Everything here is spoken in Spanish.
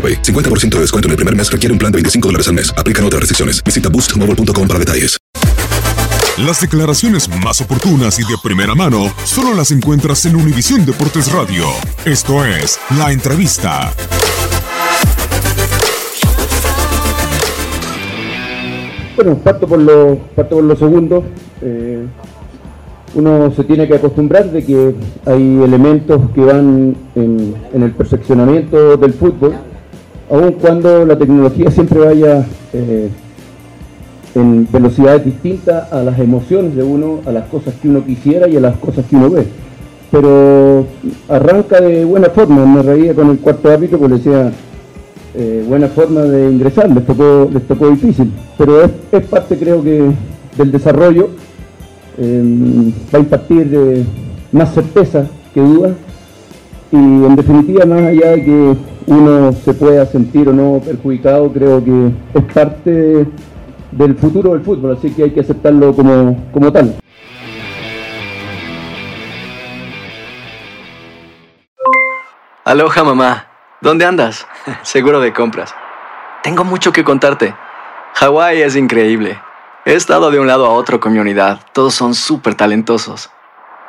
AroPay. 50% de descuento en el primer mes requiere un plan de 25 dólares al mes. Aplican otras restricciones. Visita boostmobile.com para detalles. Las declaraciones más oportunas y de primera mano solo las encuentras en Univisión Deportes Radio. Esto es La Entrevista. Bueno, parto por lo, parto por lo segundo. Eh, uno se tiene que acostumbrar de que hay elementos que van en, en el perfeccionamiento del fútbol, aun cuando la tecnología siempre vaya eh, en velocidades distintas a las emociones de uno, a las cosas que uno quisiera y a las cosas que uno ve. Pero arranca de buena forma, me reía con el cuarto árbitro porque decía, eh, buena forma de ingresar, les tocó, les tocó difícil, pero es, parte creo que del desarrollo, eh, va a impartir eh, más certeza que duda y en definitiva más allá de que uno se pueda sentir o no perjudicado, creo que es parte del futuro del fútbol, así que hay que aceptarlo como, como tal. Aloha mamá. ¿Dónde andas? Seguro de compras. Tengo mucho que contarte. Hawái es increíble. He estado de un lado a otro con mi unidad. Todos son súper talentosos.